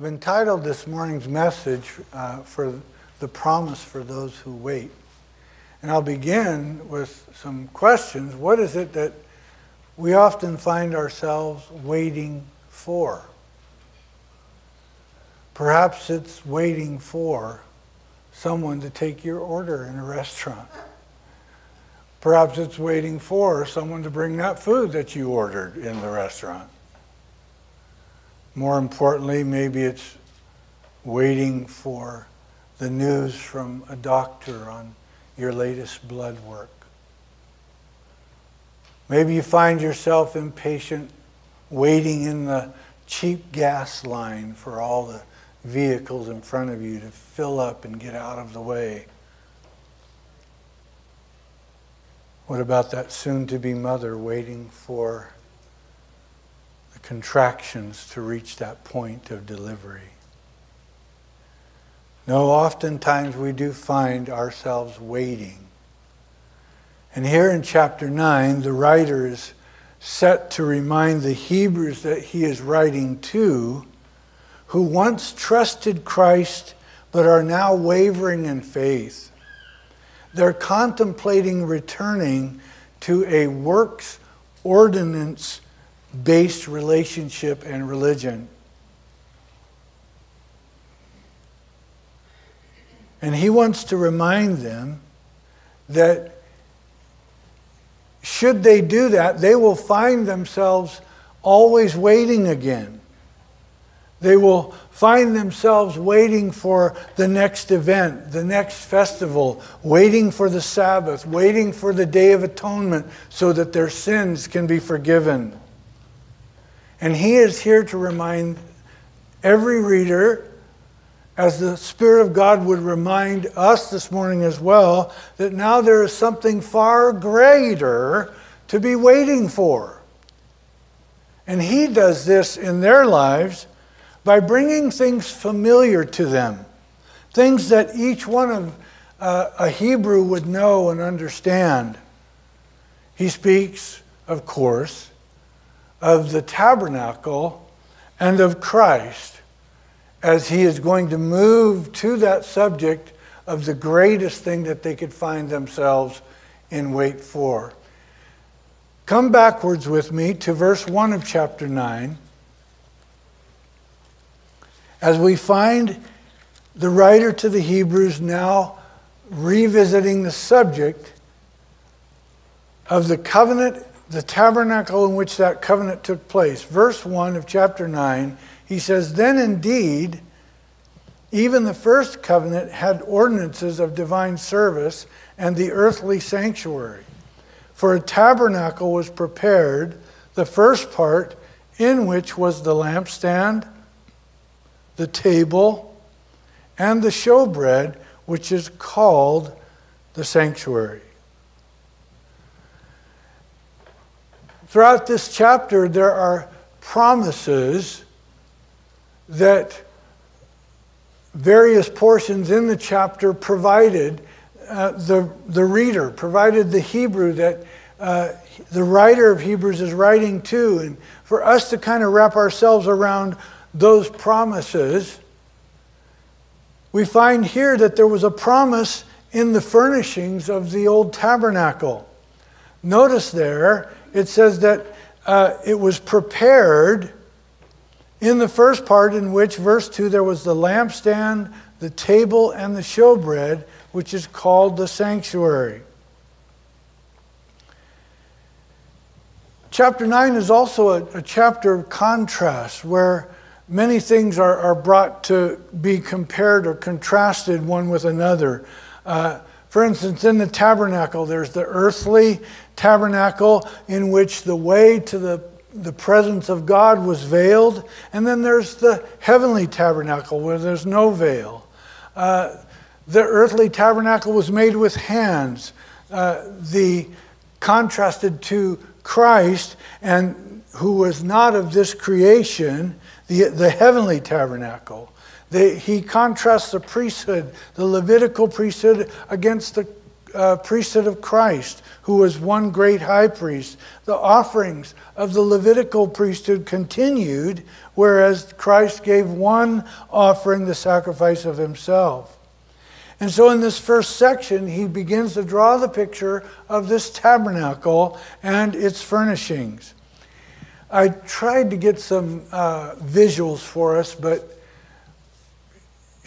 I've entitled this morning's message uh, for the promise for those who wait. And I'll begin with some questions. What is it that we often find ourselves waiting for? Perhaps it's waiting for someone to take your order in a restaurant. Perhaps it's waiting for someone to bring that food that you ordered in the restaurant. More importantly, maybe it's waiting for the news from a doctor on your latest blood work. Maybe you find yourself impatient waiting in the cheap gas line for all the vehicles in front of you to fill up and get out of the way. What about that soon to be mother waiting for contractions to reach that point of delivery. No, oftentimes we do find ourselves waiting. And here in chapter 9, the writer is set to remind the Hebrews that he is writing to, who once trusted Christ but are now wavering in faith. They're contemplating returning to a works ordinance based relationship and religion. And he wants to remind them that should they do that, they will find themselves always waiting again. They will find themselves waiting for the next event, the next festival, waiting for the Sabbath, waiting for the Day of Atonement so that their sins can be forgiven. And he is here to remind every reader, as the Spirit of God would remind us this morning as well, that now there is something far greater to be waiting for. And he does this in their lives by bringing things familiar to them, things that each one of uh, a Hebrew would know and understand. He speaks, of course, of the tabernacle and of Christ as he is going to move to that subject of the greatest thing that they could find themselves in wait for. Come backwards with me to verse 1 of chapter 9 as we find the writer to the Hebrews now revisiting the subject of the covenant the tabernacle in which that covenant took place. Verse 1 of chapter 9, he says, Then indeed, even the first covenant had ordinances of divine service and the earthly sanctuary. For a tabernacle was prepared, the first part, in which was the lampstand, the table, and the showbread, which is called the sanctuary. Throughout this chapter, there are promises that various portions in the chapter provided uh, the, the reader, provided the Hebrew that uh, the writer of Hebrews is writing to. And for us to kind of wrap ourselves around those promises, we find here that there was a promise in the furnishings of the old tabernacle. Notice there it says that uh, it was prepared in the first part, in which, verse 2, there was the lampstand, the table, and the showbread, which is called the sanctuary. Chapter 9 is also a, a chapter of contrast where many things are, are brought to be compared or contrasted one with another. Uh, for instance, in the tabernacle, there's the earthly tabernacle in which the way to the, the presence of God was veiled, and then there's the heavenly tabernacle where there's no veil. Uh, the earthly tabernacle was made with hands. Uh, the contrasted to Christ and who was not of this creation, the, the heavenly tabernacle he contrasts the priesthood, the Levitical priesthood, against the uh, priesthood of Christ, who was one great high priest. The offerings of the Levitical priesthood continued, whereas Christ gave one offering, the sacrifice of himself. And so, in this first section, he begins to draw the picture of this tabernacle and its furnishings. I tried to get some uh, visuals for us, but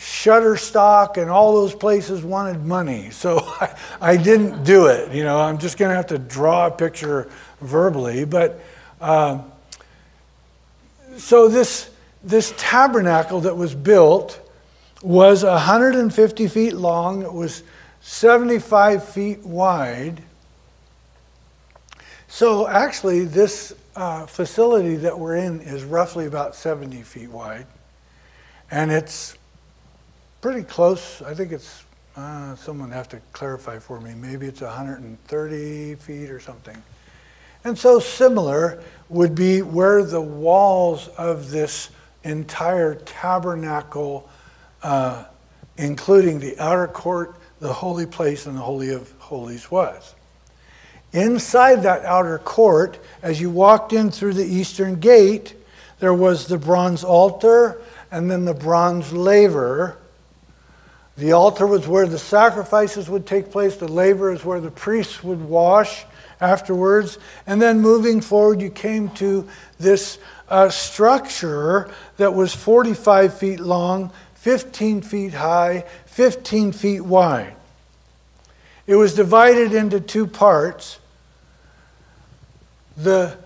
Shutterstock and all those places wanted money, so I, I didn't do it. You know, I'm just going to have to draw a picture verbally. But um, so this this tabernacle that was built was 150 feet long. It was 75 feet wide. So actually, this uh, facility that we're in is roughly about 70 feet wide, and it's pretty close. I think it's, uh, someone have to clarify for me. Maybe it's 130 feet or something. And so similar would be where the walls of this entire tabernacle, uh, including the outer court, the holy place, and the Holy of Holies was. Inside that outer court, as you walked in through the eastern gate, there was the bronze altar and then the bronze laver the altar was where the sacrifices would take place. The laver is where the priests would wash afterwards. And then moving forward, you came to this uh, structure that was 45 feet long, 15 feet high, 15 feet wide. It was divided into two parts. The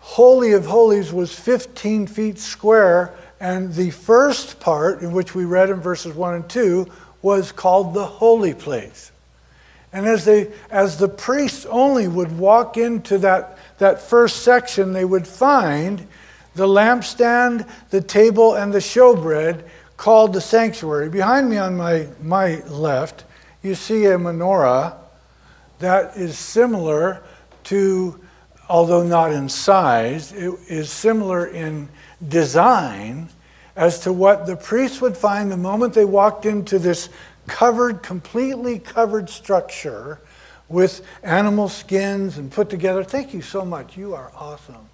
Holy of Holies was 15 feet square and the first part, in which we read in verses 1 and 2, was called the holy place. And as, they, as the priests only would walk into that, that first section, they would find the lampstand, the table, and the showbread called the sanctuary. Behind me on my, my left, you see a menorah that is similar to, although not in size, it is similar in design as to what the priests would find the moment they walked into this covered, completely covered structure with animal skins and put together. Thank you so much. You are awesome.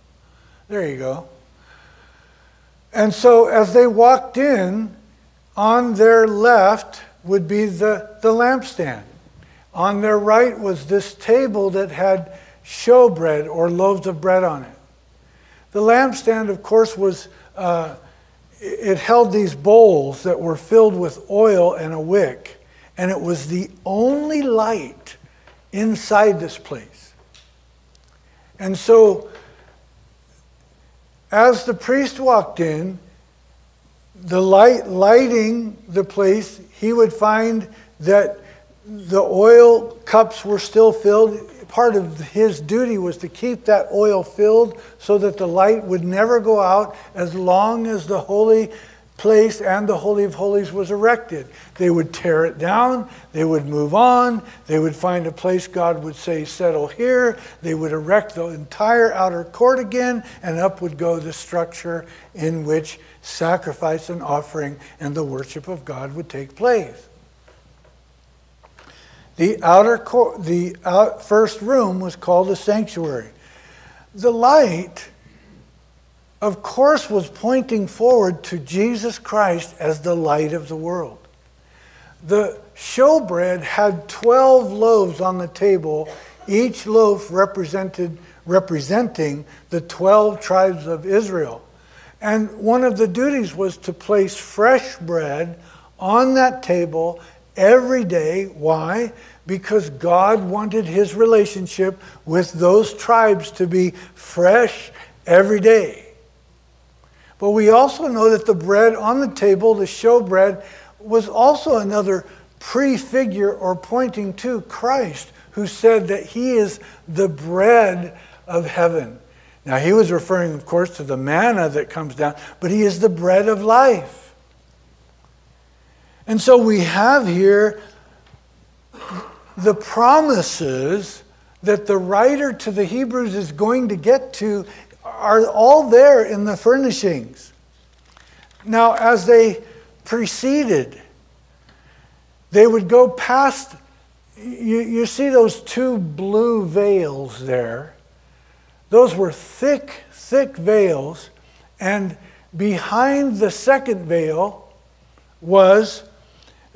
There you go. And so as they walked in, on their left would be the, the lampstand. On their right was this table that had showbread or loaves of bread on it. The lampstand, of course, was uh, it held these bowls that were filled with oil and a wick, and it was the only light inside this place. And so, as the priest walked in, the light lighting the place, he would find that the oil cups were still filled part of his duty was to keep that oil filled so that the light would never go out as long as the holy place and the Holy of Holies was erected. They would tear it down, they would move on, they would find a place God would say, settle here, they would erect the entire outer court again, and up would go the structure in which sacrifice and offering and the worship of God would take place. The outer court, the out, first room was called the sanctuary. The light, of course, was pointing forward to Jesus Christ as the light of the world. The showbread had 12 loaves on the table, each loaf represented representing the 12 tribes of Israel. And one of the duties was to place fresh bread on that table every day. Why? Because God wanted his relationship with those tribes to be fresh every day. But we also know that the bread on the table, the showbread, was also another prefigure or pointing to Christ, who said that he is the bread of heaven. Now, he was referring, of course, to the manna that comes down, but he is the bread of life. And so we have here the promises that the writer to the Hebrews is going to get to are all there in the furnishings. Now, as they proceeded, they would go past you, you see those two blue veils there. Those were thick, thick veils, and behind the second veil was,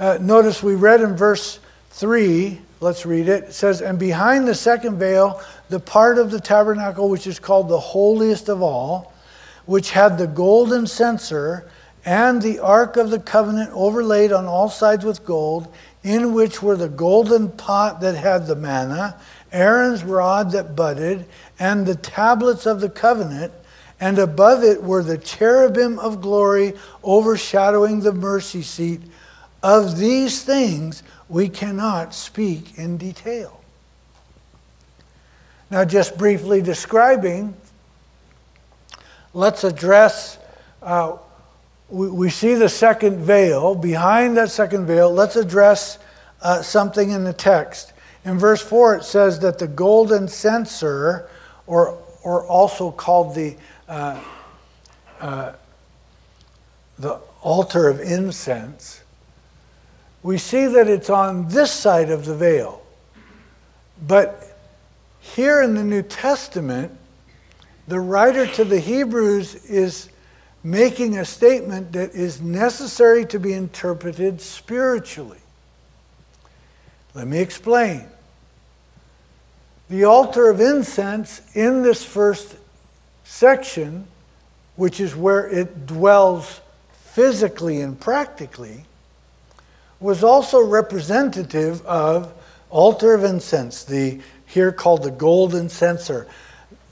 uh, notice we read in verse 3, let's read it. It says, And behind the second veil, the part of the tabernacle which is called the holiest of all, which had the golden censer and the ark of the covenant overlaid on all sides with gold, in which were the golden pot that had the manna, Aaron's rod that budded, and the tablets of the covenant, and above it were the cherubim of glory overshadowing the mercy seat. Of these things we cannot speak in detail. Now, just briefly describing, let's address. Uh, we, see the second veil. Behind that second veil, let's address uh, something in the text. In verse 4, it says that the golden censer, or, or also called the, uh, uh, the altar of incense, we see that it's on this side of the veil. But here in the New Testament, the writer to the Hebrews is making a statement that is necessary to be interpreted spiritually. Let me explain. The altar of incense in this first section, which is where it dwells physically and practically, was also representative of altar of incense, the here called the golden censer.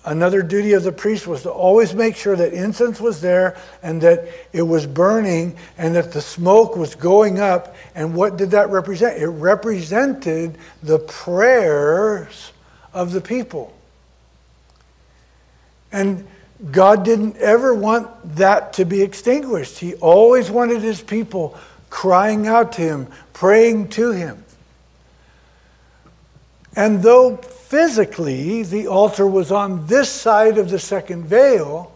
Another duty of the priest was to always make sure that incense was there and that it was burning and that the smoke was going up. And what did that represent? It represented the prayers of the people. And God didn't ever want that to be extinguished. He always wanted his people crying out to him, praying to him. And though physically the altar was on this side of the second veil,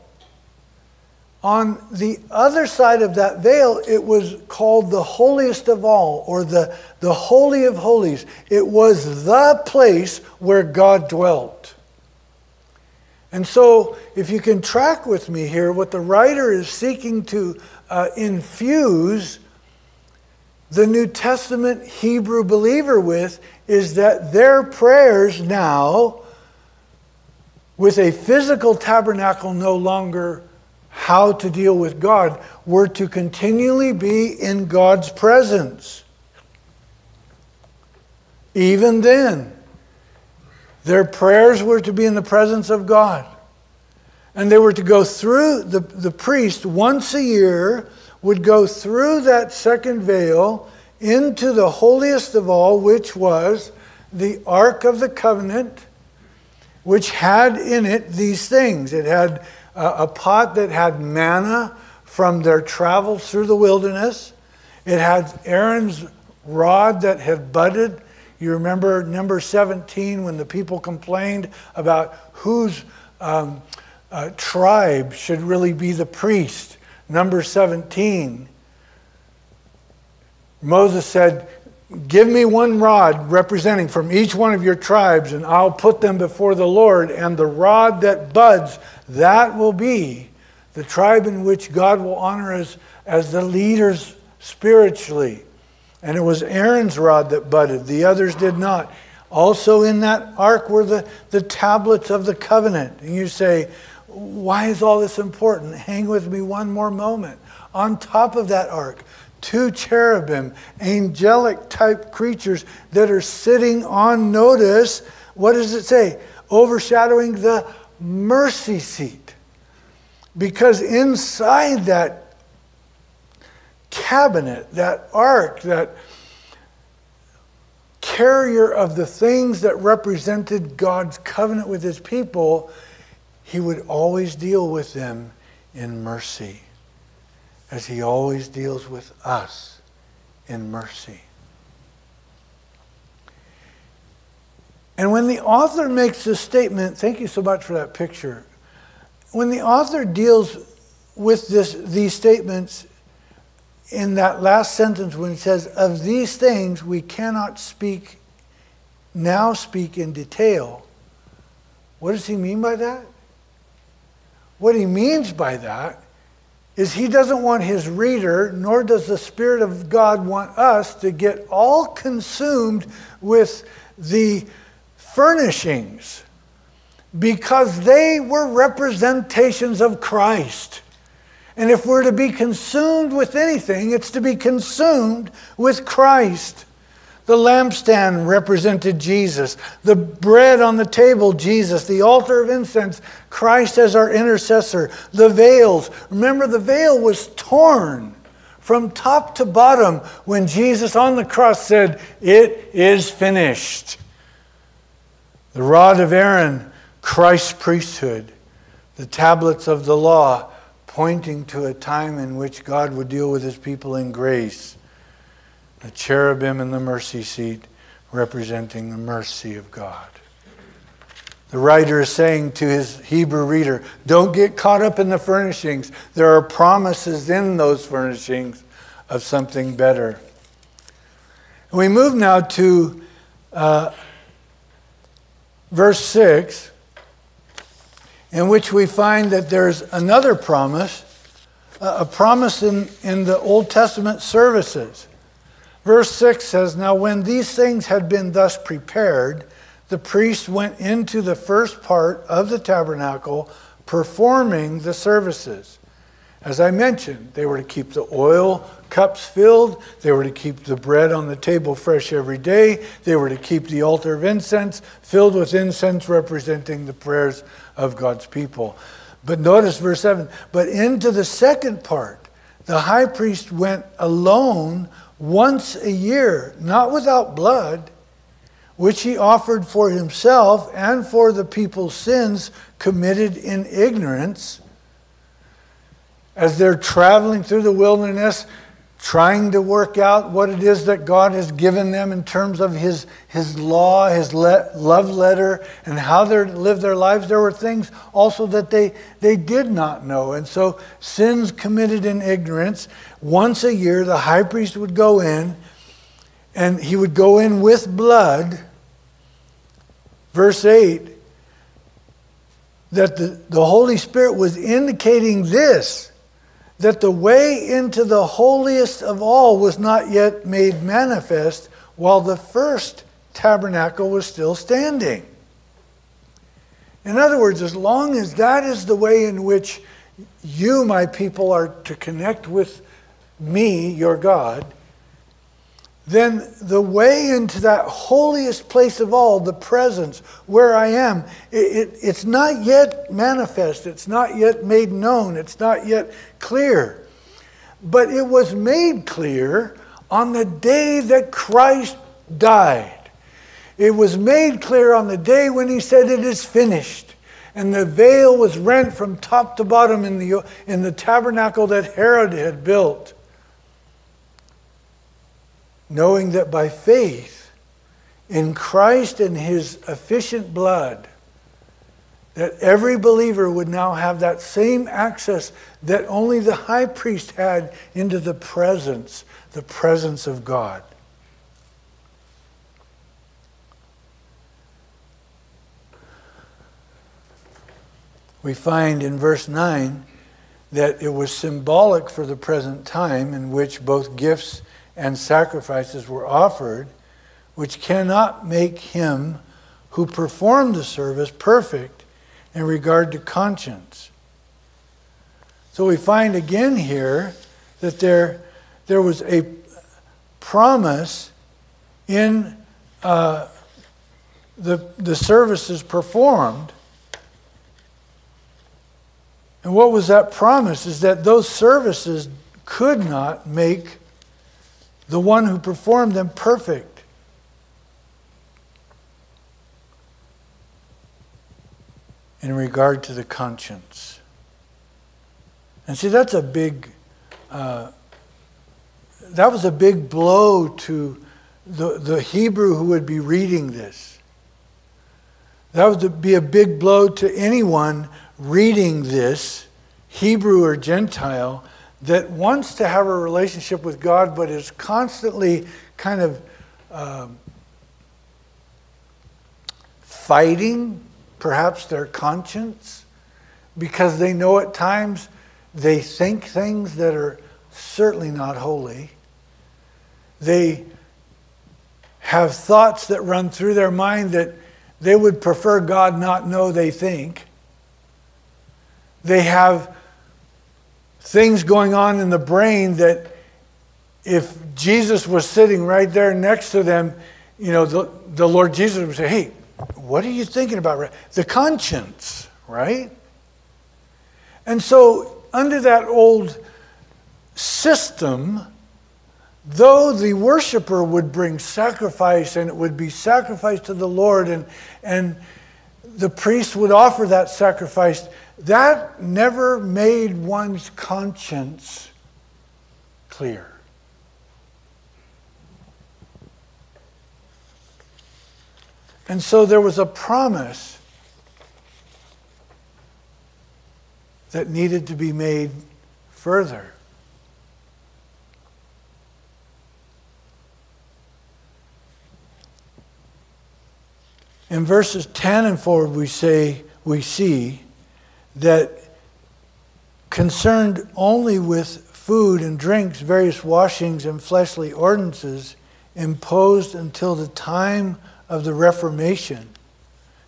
on the other side of that veil, it was called the holiest of all, or the, the Holy of Holies. It was the place where God dwelt. And so, if you can track with me here, what the writer is seeking to uh, infuse the New Testament Hebrew believer with is that their prayers now, with a physical tabernacle no longer how to deal with God, were to continually be in God's presence. Even then, their prayers were to be in the presence of God. And they were to go through, the, the priest once a year would go through that second veil into the holiest of all, which was the Ark of the Covenant, which had in it these things. It had a, a pot that had manna from their travels through the wilderness, it had Aaron's rod that had budded. You remember number 17 when the people complained about whose um, uh, tribe should really be the priest. Number 17 Moses said, Give me one rod representing from each one of your tribes, and I'll put them before the Lord. And the rod that buds, that will be the tribe in which God will honor us as the leaders spiritually. And it was Aaron's rod that budded, the others did not. Also, in that ark were the, the tablets of the covenant. And you say, Why is all this important? Hang with me one more moment. On top of that ark, two cherubim, angelic type creatures that are sitting on notice. What does it say? Overshadowing the mercy seat. Because inside that cabinet, that ark, that carrier of the things that represented God's covenant with his people, he would always deal with them in mercy as he always deals with us in mercy. And when the author makes this statement, thank you so much for that picture. When the author deals with this, these statements in that last sentence when he says, Of these things we cannot speak now speak in detail. What does he mean by that? What he means by that is he doesn't want his reader, nor does the Spirit of God want us to get all consumed with the furnishings because they were representations of Christ. And if we're to be consumed with anything, it's to be consumed with Christ. The lampstand represented Jesus. The bread on the table, Jesus. The altar of incense, Christ as our intercessor. The veils. Remember, the veil was torn from top to bottom when Jesus on the cross said, It is finished. The rod of Aaron, Christ's priesthood. The tablets of the law, pointing to a time in which God would deal with his people in grace the cherubim and the mercy seat representing the mercy of God. The writer is saying to his Hebrew reader, don't get caught up in the furnishings. There are promises in those furnishings of something better. We move now to uh, verse 6, in which we find that there's another promise, a promise in, in the Old Testament services. Verse 6 says, Now when these things had been thus prepared, the priest went into the first part of the tabernacle, performing the services. As I mentioned, they were to keep the oil cups filled, they were to keep the bread on the table fresh every day, they were to keep the altar of incense filled with incense representing the prayers of God's people. But notice verse 7 But into the second part, the high priest went alone once a year, not without blood, which he offered for himself and for the people's sins committed in ignorance. As they're traveling through the wilderness, trying to work out what it is that God has given them in terms of His, his law, His le- love letter, and how they live their lives. There were things also that they, they did not know. And so, sins committed in ignorance. Once a year, the high priest would go in, and he would go in with blood. Verse 8 that the, the Holy Spirit was indicating this that the way into the holiest of all was not yet made manifest while the first tabernacle was still standing. In other words, as long as that is the way in which you, my people, are to connect with me, your God, then the way into that holiest place of all, the presence where I am, it, it, it's not yet manifest, it's not yet made known, it's not yet clear. But it was made clear on the day that Christ died. It was made clear on the day when he said, It is finished. And the veil was rent from top to bottom in the, in the tabernacle that Herod had built knowing that by faith in Christ and his efficient blood, that every believer would now have that same access that only the high priest had into the presence, the presence of God. We find in verse 9 that it was symbolic for the present time in which both gifts and sacrifices were offered, which cannot make him who performed the service perfect in regard to conscience. So we find again here that there, there was a promise in uh, the, the services performed. And what was that promise? Is that those services could not make the one who performed them perfect. In regard to the conscience. And see, that's a big, uh, that was a big blow to the, the Hebrew who would be reading this. That would be a big blow to anyone reading this, Hebrew or Gentile, that wants to have a relationship with God but is constantly kind of um, fighting perhaps their conscience because they know at times they think things that are certainly not holy. They have thoughts that run through their mind that they would prefer God not know they think. They have things going on in the brain that if Jesus was sitting right there next to them, you know, the, the Lord Jesus would say, Hey, what are you thinking about? The conscience, right? And so, under that old system, though the worshiper would bring sacrifice and it would be sacrificed to the Lord, and, and the priest would offer that sacrifice, that never made one's conscience clear. And so there was a promise that needed to be made further. In verses 10 and forward, we say, we see that concerned only with food and drinks, various washings and fleshly ordinances imposed until the time of the Reformation.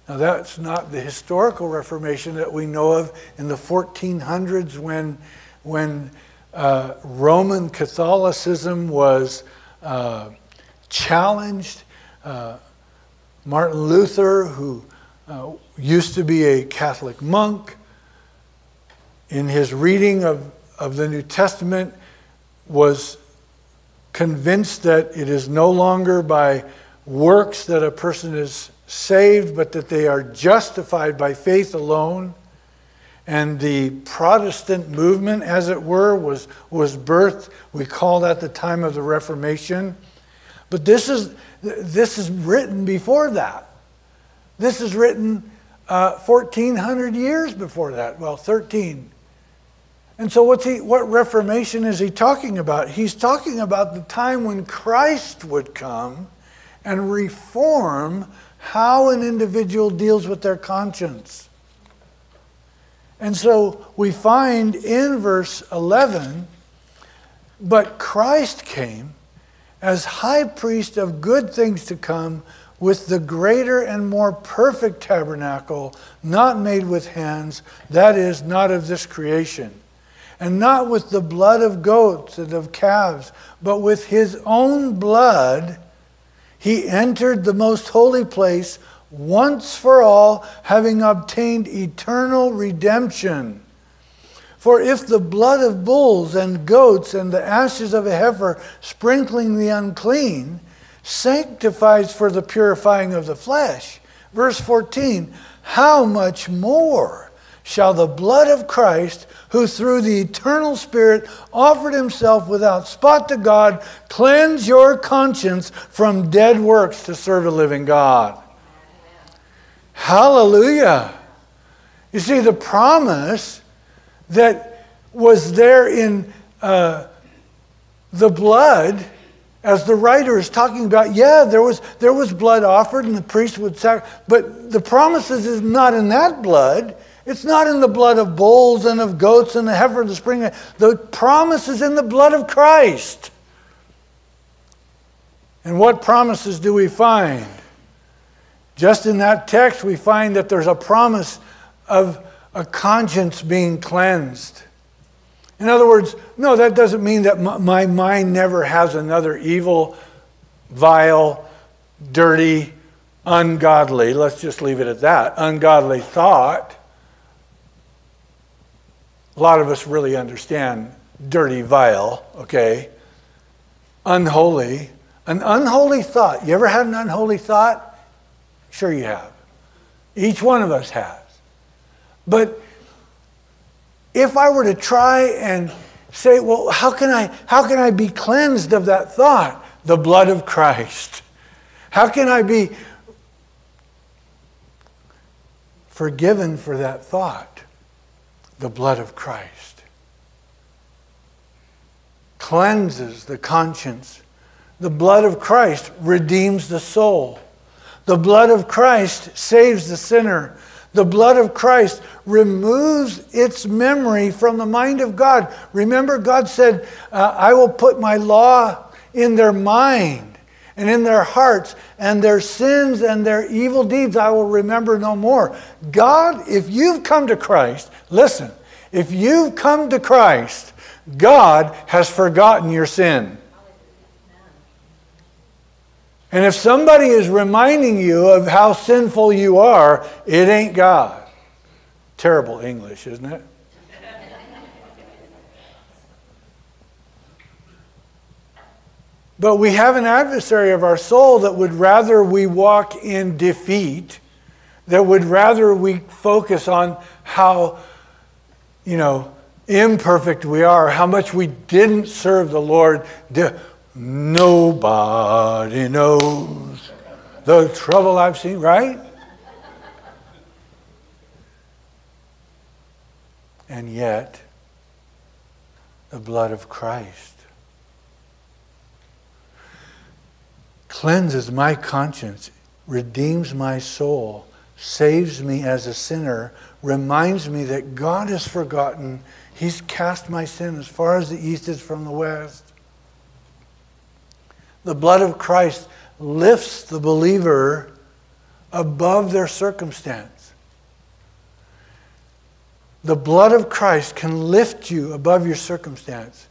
Now, that's not the historical Reformation that we know of in the 1400s when, when uh, Roman Catholicism was uh, challenged. Uh, Martin Luther, who uh, used to be a Catholic monk, in his reading of, of the New Testament, was convinced that it is no longer by works that a person is saved, but that they are justified by faith alone. And the Protestant movement, as it were, was, was birthed. We call that the time of the Reformation. But this is, this is written before that. This is written uh, 1,400 years before that. Well, 13. And so, what's he, what Reformation is he talking about? He's talking about the time when Christ would come and reform how an individual deals with their conscience. And so we find in verse 11, but Christ came as high priest of good things to come with the greater and more perfect tabernacle, not made with hands, that is, not of this creation, and not with the blood of goats and of calves, but with his own blood he entered the most holy place once for all, having obtained eternal redemption. For if the blood of bulls and goats and the ashes of a heifer sprinkling the unclean sanctifies for the purifying of the flesh, verse 14, how much more shall the blood of Christ, who through the eternal Spirit offered himself without spot to God, cleanse your conscience from dead works to serve a living God. Hallelujah. You see, the promise that was there in uh, the blood, as the writer is talking about, yeah, there was, there was blood offered and the priest would sacrifice, but the promises is not in that blood. It's not in the blood of bulls and of goats and the heifer of the spring. The promise is in the blood of Christ. And what promises do we find? Just in that text, we find that there's a promise of a conscience being cleansed. In other words, no, that doesn't mean that my mind never has another evil, vile, dirty, ungodly, let's just leave it at that, ungodly thought. A lot of us really understand dirty, vile, okay? Unholy. An unholy thought. You ever had an unholy thought? Sure, you have. Each one of us has. But if I were to try and say, well, how can I, how can I be cleansed of that thought? The blood of Christ. How can I be forgiven for that thought? The blood of Christ. Cleanses the conscience. The blood of Christ redeems the soul. The blood of Christ saves the sinner. The blood of Christ removes its memory from the mind of God. Remember, God said, uh, I will put my law in their mind and in their hearts, and their sins and their evil deeds I will remember no more. God, if you've come to Christ, listen, if you've come to Christ, God has forgotten your sin. And if somebody is reminding you of how sinful you are, it ain't God. Terrible English, isn't it? But we have an adversary of our soul that would rather we walk in defeat, that would rather we focus on how, you know, imperfect we are, how much we didn't serve the Lord. Nobody knows the trouble I've seen, right? And yet, the blood of Christ cleanses my conscience, redeems my soul, saves me as a sinner, reminds me that God has forgotten. He's cast my sin as far as the east is from the west. The blood of Christ lifts the believer above their circumstance. The blood of Christ can lift you above your circumstance.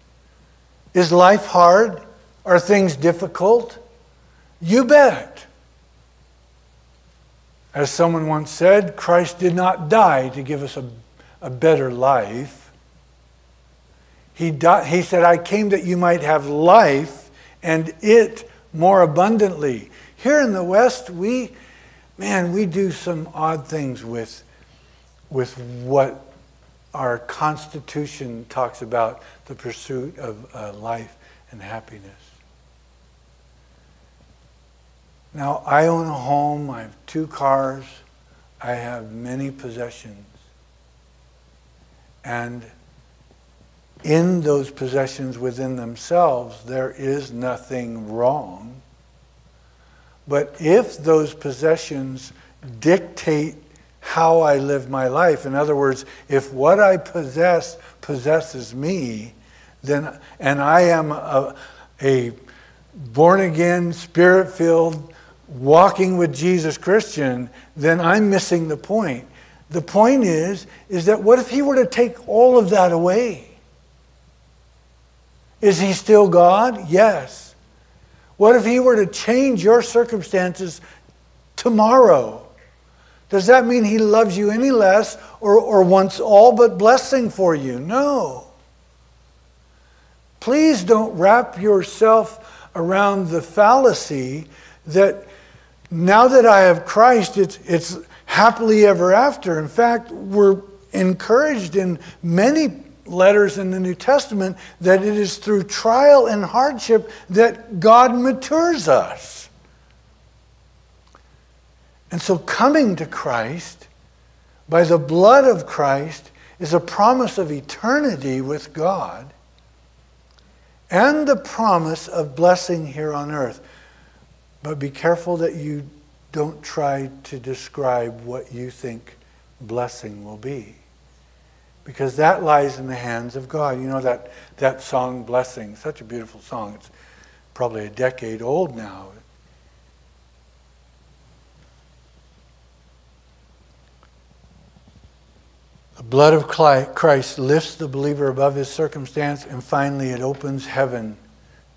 Is life hard? Are things difficult? You bet. As someone once said, Christ did not die to give us a, a better life. He, died, he said, I came that you might have life and it more abundantly. Here in the West, we, man, we do some odd things with, with what our Constitution talks about the pursuit of uh, life and happiness. Now, I own a home, I have two cars, I have many possessions. And in those possessions within themselves, there is nothing wrong. But if those possessions dictate how I live my life, in other words, if what I possess possesses me, then and I am a, a born again, spirit filled, walking with Jesus Christian, then I'm missing the point. The point is, is that what if he were to take all of that away? Is he still God? Yes. What if he were to change your circumstances tomorrow? Does that mean he loves you any less or, or wants all but blessing for you? No. Please don't wrap yourself around the fallacy that now that I have Christ, it's, it's happily ever after. In fact, we're encouraged in many letters in the New Testament that it is through trial and hardship that God matures us. And so, coming to Christ by the blood of Christ is a promise of eternity with God and the promise of blessing here on earth. But be careful that you don't try to describe what you think blessing will be. Because that lies in the hands of God. You know that, that song, Blessing, such a beautiful song. It's probably a decade old now. The blood of Christ lifts the believer above his circumstance, and finally it opens heaven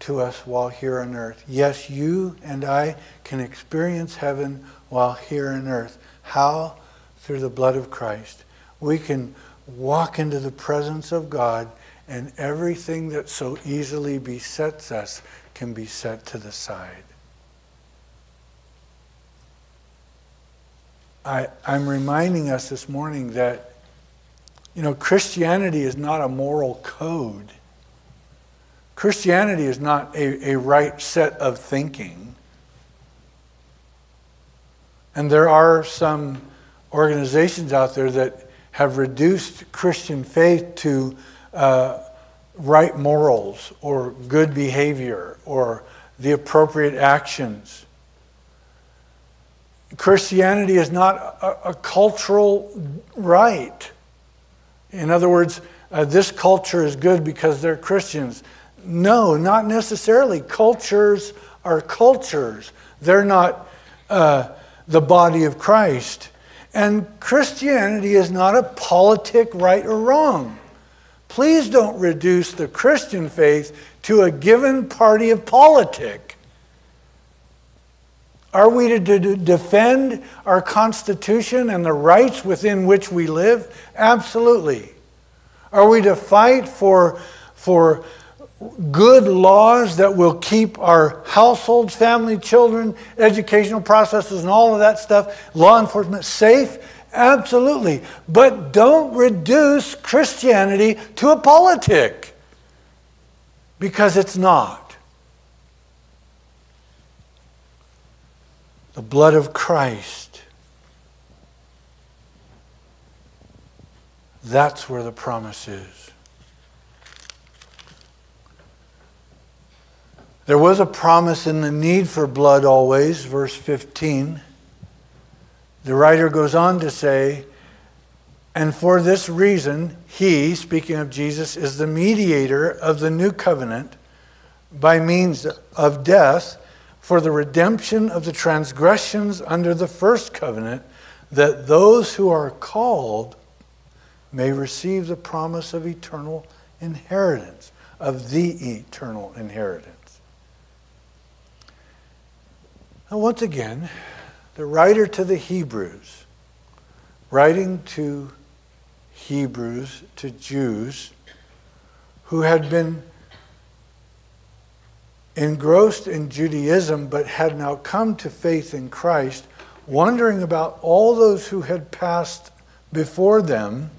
to us while here on earth. Yes, you and I can experience heaven while here on earth. How? Through the blood of Christ. We can walk into the presence of God, and everything that so easily besets us can be set to the side. I, I'm reminding us this morning that, you know, Christianity is not a moral code. Christianity is not a, a right set of thinking. And there are some organizations out there that have reduced Christian faith to uh, right morals or good behavior or the appropriate actions. Christianity is not a, a cultural right. In other words, uh, this culture is good because they're Christians. No, not necessarily. Cultures are cultures, they're not uh, the body of Christ. And Christianity is not a politic right or wrong. Please don't reduce the Christian faith to a given party of politic. Are we to d- defend our Constitution and the rights within which we live? Absolutely. Are we to fight for, for good laws that will keep our households, family, children, educational processes, and all of that stuff, law enforcement safe? Absolutely. But don't reduce Christianity to a politic because it's not. The blood of Christ. That's where the promise is. There was a promise in the need for blood always, verse 15. The writer goes on to say, and for this reason, he, speaking of Jesus, is the mediator of the new covenant by means of death for the redemption of the transgressions under the first covenant, that those who are called may receive the promise of eternal inheritance, of the eternal inheritance. Now, once again, the writer to the Hebrews, writing to Hebrews, to Jews who had been engrossed in Judaism but had now come to faith in Christ, wondering about all those who had passed before them,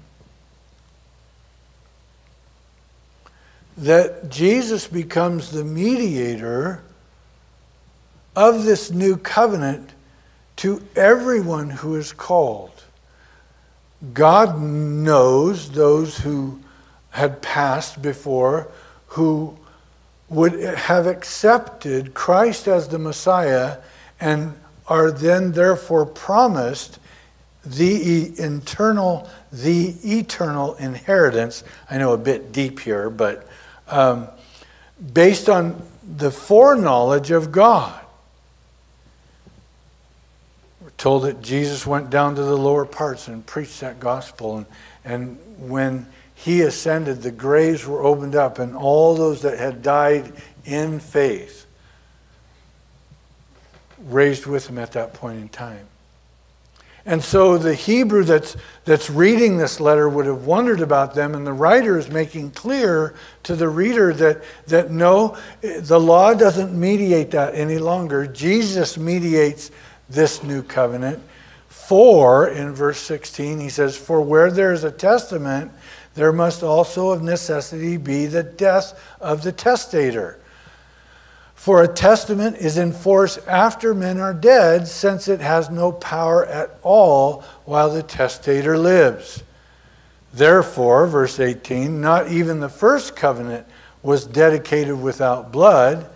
that Jesus becomes the mediator of this new covenant to everyone who is called. God knows those who had passed before who would have accepted Christ as the Messiah and are then therefore promised the internal, the eternal inheritance. I know a bit deep here, but um, based on the foreknowledge of God told that Jesus went down to the lower parts and preached that gospel. And, and when he ascended, the graves were opened up, and all those that had died in faith raised with him at that point in time. And so the Hebrew that's, that's reading this letter would have wondered about them, and the writer is making clear to the reader that, that no, the law doesn't mediate that any longer. Jesus mediates this new covenant. For, in verse 16, he says, For where there is a testament, there must also of necessity be the death of the testator. For a testament is in force after men are dead, since it has no power at all while the testator lives. Therefore, verse 18, not even the first covenant was dedicated without blood.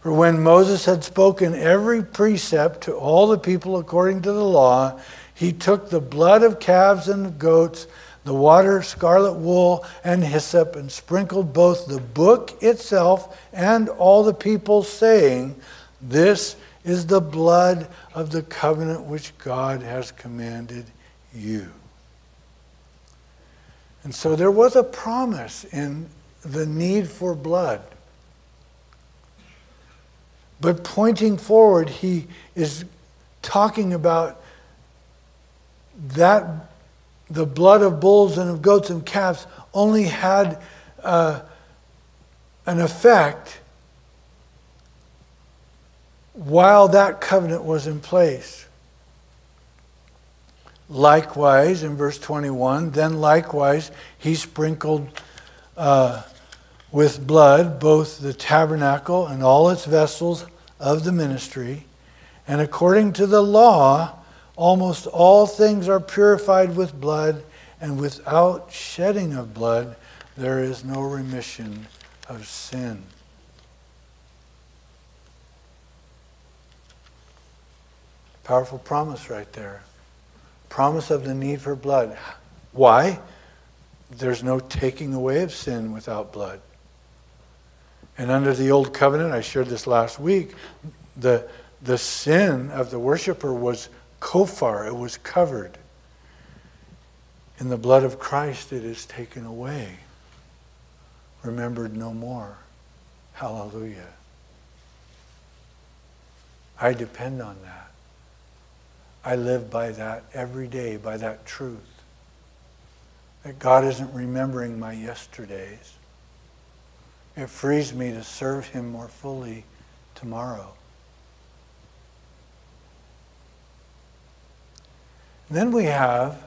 For when Moses had spoken every precept to all the people according to the law, he took the blood of calves and goats, the water, scarlet wool, and hyssop, and sprinkled both the book itself and all the people, saying, This is the blood of the covenant which God has commanded you. And so there was a promise in the need for blood. But pointing forward, he is talking about that the blood of bulls and of goats and calves only had uh, an effect while that covenant was in place. Likewise, in verse 21, then likewise he sprinkled uh, with blood both the tabernacle and all its vessels of the ministry. And according to the law, almost all things are purified with blood, and without shedding of blood, there is no remission of sin. Powerful promise right there. Promise of the need for blood. Why? There's no taking away of sin without blood. And under the old covenant, I shared this last week, the, the sin of the worshiper was kofar, it was covered. In the blood of Christ, it is taken away, remembered no more. Hallelujah. I depend on that. I live by that every day, by that truth. That God isn't remembering my yesterdays. It frees me to serve Him more fully tomorrow. then we have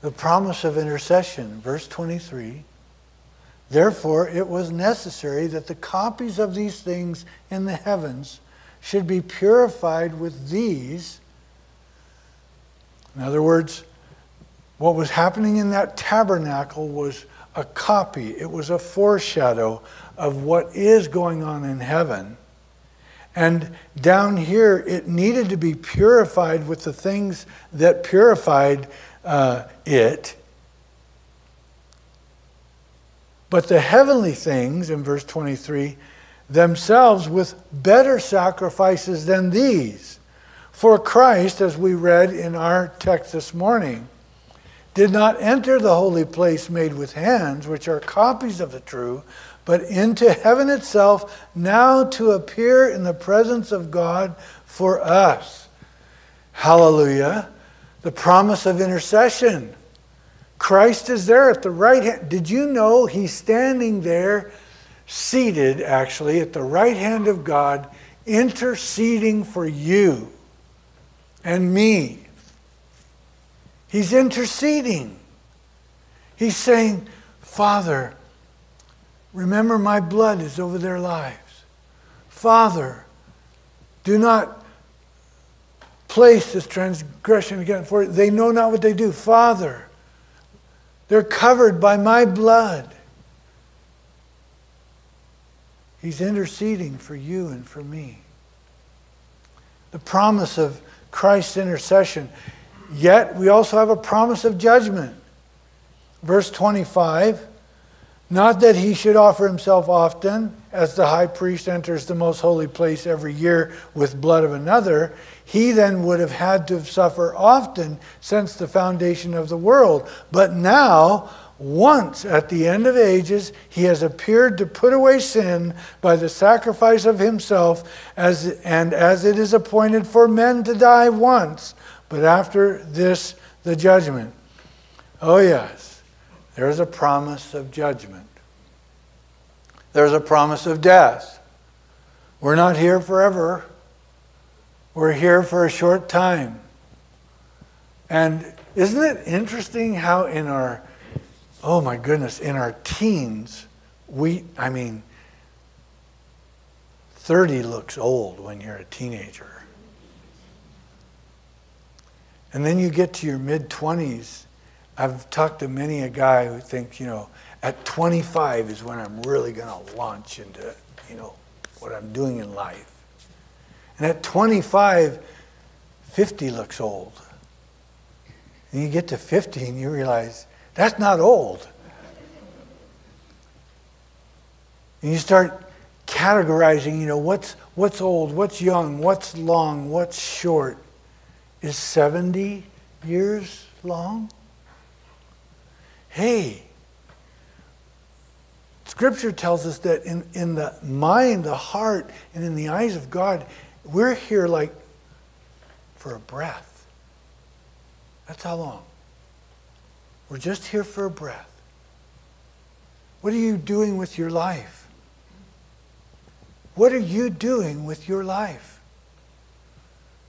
the promise of intercession, verse 23. Therefore, it was necessary that the copies of these things in the heavens should be purified with these. In other words, what was happening in that tabernacle was a copy, it was a foreshadow of what is going on in heaven. And down here, it needed to be purified with the things that purified uh, it. But the heavenly things, in verse 23, themselves with better sacrifices than these. For Christ, as we read in our text this morning, did not enter the holy place made with hands, which are copies of the true, but into heaven itself, now to appear in the presence of God for us. Hallelujah. The promise of intercession. Christ is there at the right hand. Did you know he's standing there, seated actually, at the right hand of God, interceding for you and me? He's interceding. He's saying, Father, remember my blood is over their lives. Father, do not place this transgression again, for they know not what they do. Father, they're covered by my blood. He's interceding for you and for me. The promise of Christ's intercession Yet we also have a promise of judgment. Verse 25 Not that he should offer himself often, as the high priest enters the most holy place every year with blood of another. He then would have had to suffer often since the foundation of the world. But now, once at the end of ages, he has appeared to put away sin by the sacrifice of himself, as, and as it is appointed for men to die once but after this, the judgment. Oh, yes, there's a promise of judgment. There's a promise of death. We're not here forever, we're here for a short time. And isn't it interesting how in our, oh my goodness, in our teens, we, I mean, 30 looks old when you're a teenager. And then you get to your mid 20s. I've talked to many a guy who thinks, you know, at 25 is when I'm really going to launch into, you know, what I'm doing in life. And at 25, 50 looks old. And you get to 50 and you realize that's not old. And you start categorizing, you know, what's, what's old, what's young, what's long, what's short is 70 years long? Hey, Scripture tells us that in, in the mind, the heart, and in the eyes of God, we're here like for a breath. That's how long. We're just here for a breath. What are you doing with your life? What are you doing with your life?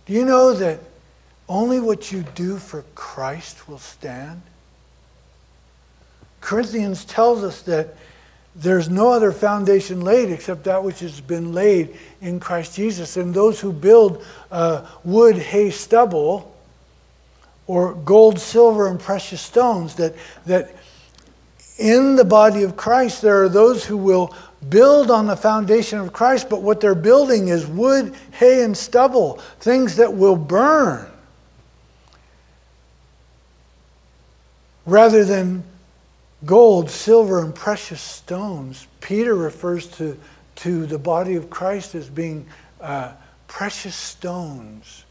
Do you know that only what you do for Christ will stand. Corinthians tells us that there's no other foundation laid except that which has been laid in Christ Jesus. And those who build uh, wood, hay, stubble, or gold, silver, and precious stones, that, that in the body of Christ there are those who will build on the foundation of Christ, but what they're building is wood, hay, and stubble, things that will burn. Rather than gold, silver, and precious stones, Peter refers to, to the body of Christ as being uh, precious stones.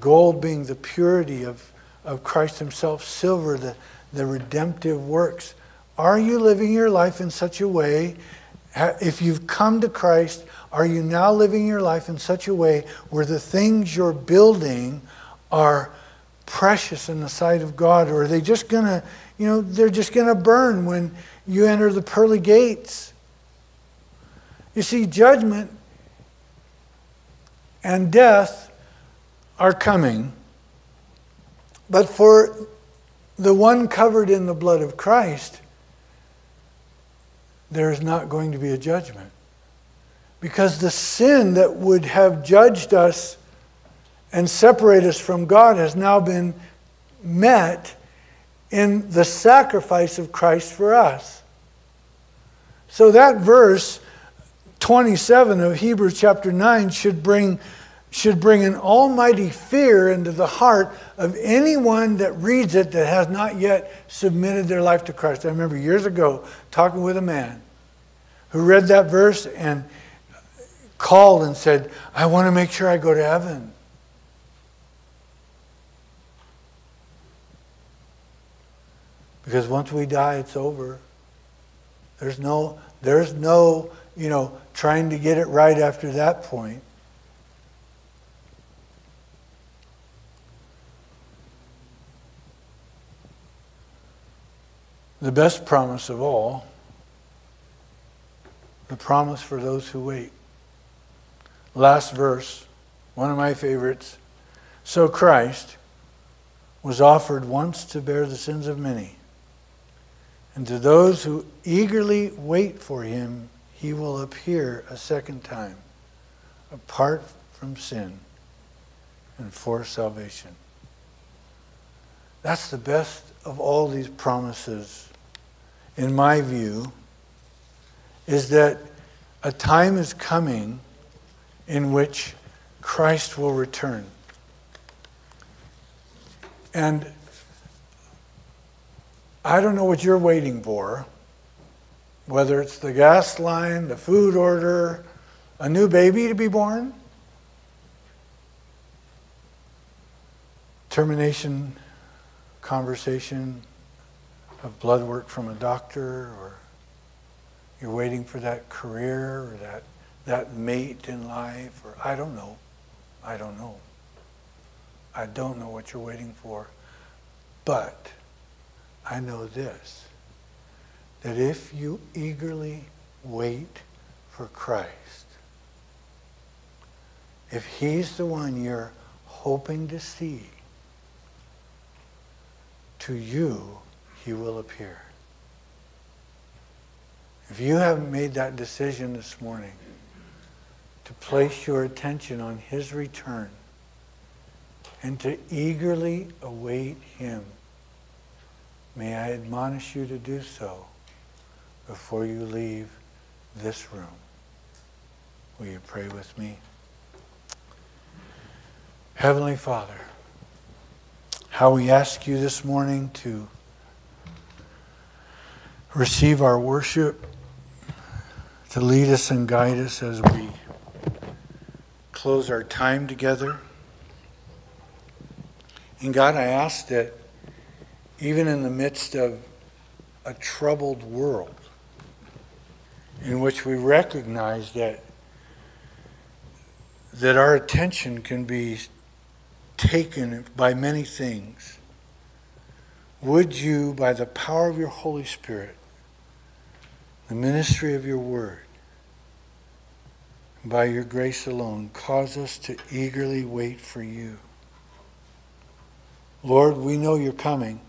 Gold being the purity of, of Christ Himself, silver, the, the redemptive works. Are you living your life in such a way? If you've come to Christ, are you now living your life in such a way where the things you're building are precious in the sight of God? Or are they just going to, you know, they're just going to burn when you enter the pearly gates? You see, judgment and death are coming, but for the one covered in the blood of Christ, there is not going to be a judgment. Because the sin that would have judged us and separate us from God has now been met in the sacrifice of Christ for us. So that verse 27 of Hebrews chapter 9 should bring should bring an almighty fear into the heart of anyone that reads it that has not yet submitted their life to Christ. I remember years ago talking with a man who read that verse and called and said, I want to make sure I go to heaven. Because once we die, it's over. There's no, there's no, you know, trying to get it right after that point. The best promise of all, the promise for those who wait. Last verse, one of my favorites. So Christ was offered once to bear the sins of many. And to those who eagerly wait for him, he will appear a second time, apart from sin and for salvation. That's the best of all these promises in my view, is that a time is coming in which Christ will return. And I don't know what you're waiting for, whether it's the gas line, the food order, a new baby to be born, termination conversation, of blood work from a doctor or you're waiting for that career or that, that mate in life or I don't know. I don't know. I don't know what you're waiting for. But I know this that if you eagerly wait for Christ, if He's the one you're hoping to see, to you, he will appear. If you haven't made that decision this morning to place your attention on His return and to eagerly await Him, may I admonish you to do so before you leave this room. Will you pray with me? Heavenly Father, how we ask you this morning to receive our worship, to lead us and guide us as we close our time together. And God, I ask that even in the midst of a troubled world, in which we recognize that that our attention can be taken by many things. Would you, by the power of your Holy Spirit, the ministry of your word, by your grace alone, cause us to eagerly wait for you. Lord, we know you're coming.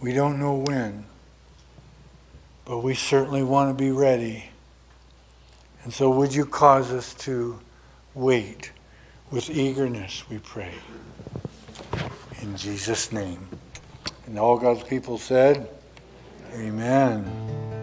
We don't know when, but we certainly want to be ready. And so, would you cause us to wait with eagerness, we pray. In Jesus' name. And all God's people said, Amen.